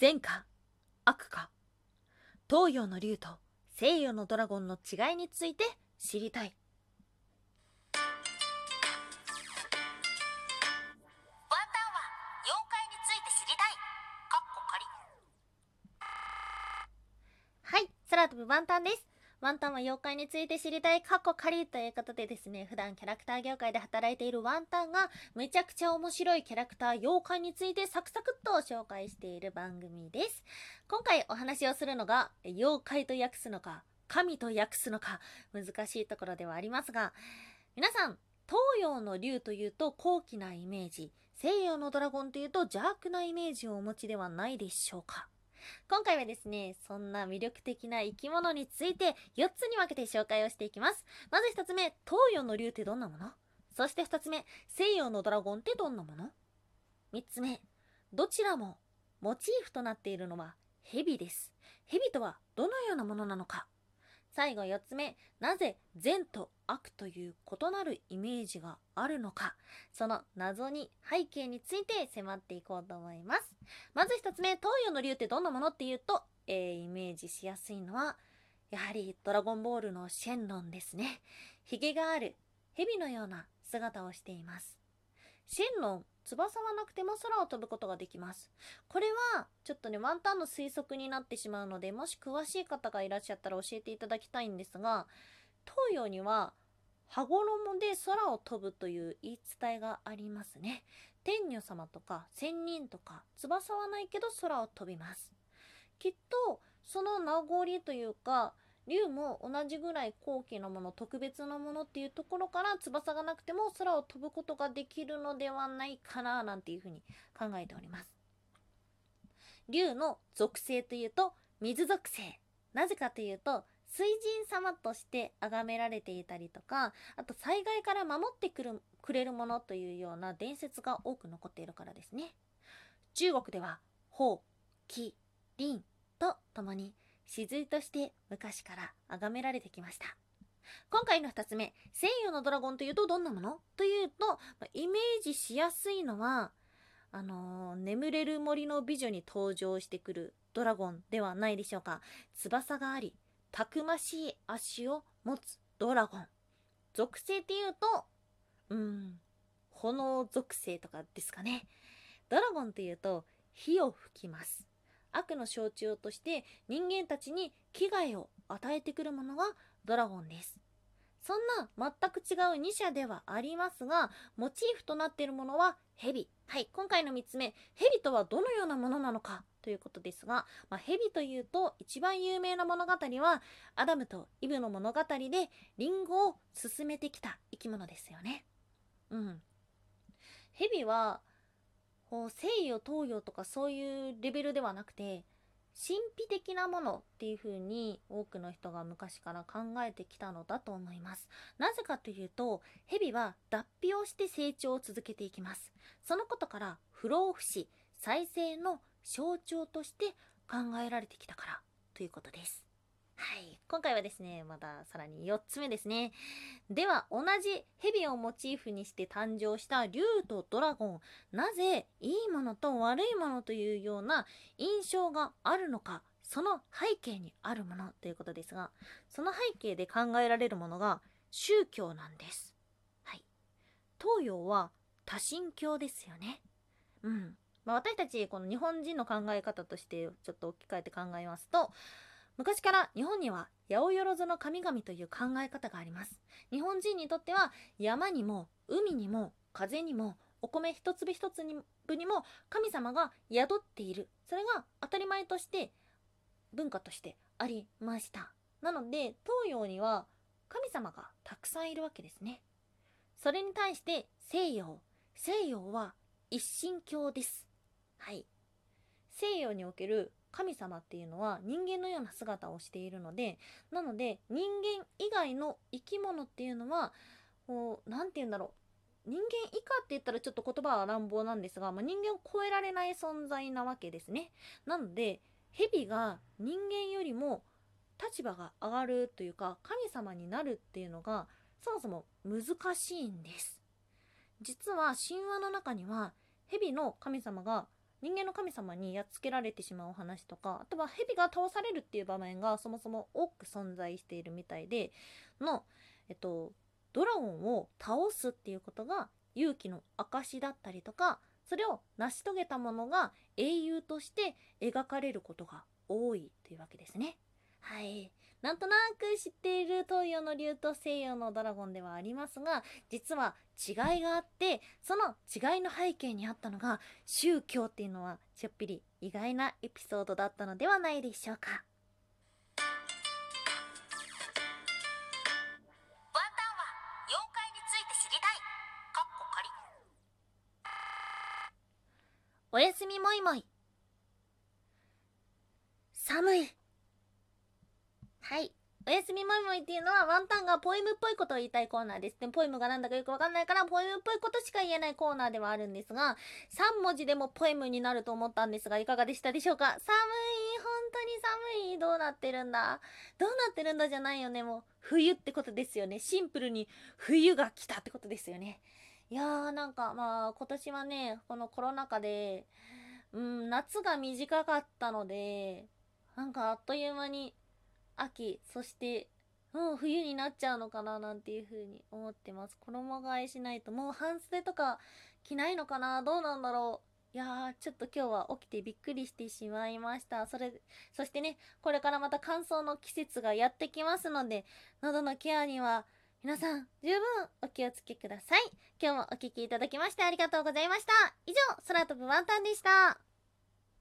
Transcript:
善か悪か。東洋の竜と西洋のドラゴンの違いについて知りたい。ワンタンは妖怪について知りたい。かっこ仮。はい空飛ぶワンタンですワンタンは妖怪について知りたい。過去仮ということでですね普段キャラクター業界で働いているワンタンがめちゃくちゃ面白いキャラクター。妖怪についてサクサクっと紹介している番組です。今回お話をするのが妖怪と訳すのか神と訳すのか難しいところではありますが皆さん東洋の竜というと高貴なイメージ西洋のドラゴンというと邪悪なイメージをお持ちではないでしょうか？今回はですね、そんな魅力的な生き物について4つに分けて紹介をしていきます。まず1つ目、東洋の竜ってどんなもの？そして2つ目、西洋のドラゴンってどんなもの ?3 つ目、どちらもモチーフとなっているのは蛇です。蛇とはどのようなものなのか？最後4つ目、なぜ善と悪という異なるイメージがあるのか、その謎に背景について迫っていこうと思います。まず1つ目、東洋の竜ってどんなものっていうと、えー、イメージしやすいのは、やはりドラゴンボールのシェンロンですね。ヒゲがある蛇のような姿をしています。シェンロン、翼はなくても空を飛ぶことができます。これはちょっとねワンタンの推測になってしまうのでもし詳しい方がいらっしゃったら教えていただきたいんですが東洋には羽衣で空を飛ぶという言い伝えがありますね。天女様とか仙人とか翼はないけど空を飛びます。きっとその名残というか竜も同じぐらい高貴なもの特別なものっていうところから翼がなくても空を飛ぶことができるのではないかななんていうふうに考えております。竜の属性というと水属性。なぜかというと水神様として崇められていたりとかあと災害から守ってくるくれるものというような伝説が多く残っているからですね。中国では鳳麒麟とともに雫として昔から崇められてきました。今回の2つ目西洋のドラゴンというとどんなもの？というとイメージしやすいのはあのー、眠れる森の美女に登場してくるドラゴンではないでしょうか。翼がありたくましい足を持つドラゴン。属性っていうとうん炎属性とかですかね。ドラゴンっていうと火を吹きます。悪の象徴として人間たちに危害を与えてくるものがドラゴンです。そんな全く違う2社ではありますが、モチーフとなっているものは蛇。はい、今回の3つ目、蛇とはどのようなものなのかということですが、まあ、蛇というと一番有名な物語は、アダムとイブの物語でリンゴを進めてきた生き物ですよね。うん。蛇は西洋東洋とかそういうレベルではなくて神秘的なものっていう風に多くの人が昔から考えてきたのだと思います。なぜかというと、蛇は脱皮をして成長を続けていきます。そのことから不老不死、再生の象徴として考えられてきたからということです。はい。今回はですね、まださらに4つ目ですね。では、同じ蛇をモチーフにして誕生した竜とドラゴン、なぜいいものと悪いものというような印象があるのか、その背景にあるものということですが、その背景で考えられるものが宗教なんです。はい。東洋は多神教ですよね。うん。まあ、私たち、この日本人の考え方としてちょっと置き換えて考えますと、昔から日本には八百万の神々という考え方があります。日本人にとっては山にも海にも風にもお米一粒一粒にも神様が宿っている。それが当たり前として文化としてありました。なので東洋には神様がたくさんいるわけですね。それに対して西洋。西洋は一神教です。はい。西洋における神様っていうのは人間のような姿をしているのでなので人間以外の生き物っていうのはこう何て言うんだろう人間以下って言ったらちょっと言葉は乱暴なんですが、まあ、人間を超えられない存在なわけですね。なので蛇が人間よりも立場が上がるというか神様になるっていうのがそもそも難しいんです。実は神話の中には蛇の神様が人間の神様にやっつけられてしまうお話とかあとは蛇が倒されるっていう場面がそもそも多く存在しているみたいでの、えっと、ドラゴンを倒すっていうことが勇気の証だったりとかそれを成し遂げたものが英雄として描かれることが多いというわけですね。はい。なんとなく知っている東洋の竜と西洋のドラゴンではありますが、実は違いがあって、その違いの背景にあったのが宗教っていうのはちょっぴり意外なエピソードだったのではないでしょうか。ワンタンは妖怪について知りたいかっこ仮おやすみもいもい。寒い。はい。おやすみもいもいっていうのはワンタンがポエムっぽいことを言いたいコーナーです。でポエムがなんだかよくわかんないからポエムっぽいことしか言えないコーナーではあるんですが、3文字でもポエムになると思ったんですが、いかがでしたでしょうか？寒い。本当に寒い。どうなってるんだ？どうなってるんだじゃないよね。もう冬ってことですよね。シンプルに冬が来たってことですよね。いやーなんかまあ今年はね、このコロナ禍で、うん、夏が短かったので、なんかあっという間に秋、そして、もう冬になっちゃうのかななんていう風に思ってます。衣替えしないと、もう半袖とか着ないのかなどうなんだろう。いやー、ちょっと今日は起きてびっくりしてしまいました。それ、そしてね、これからまた乾燥の季節がやってきますので、喉のケアには皆さん十分お気をつけください。今日もお聴きいただきましてありがとうございました。以上、空飛ぶワンタンでした。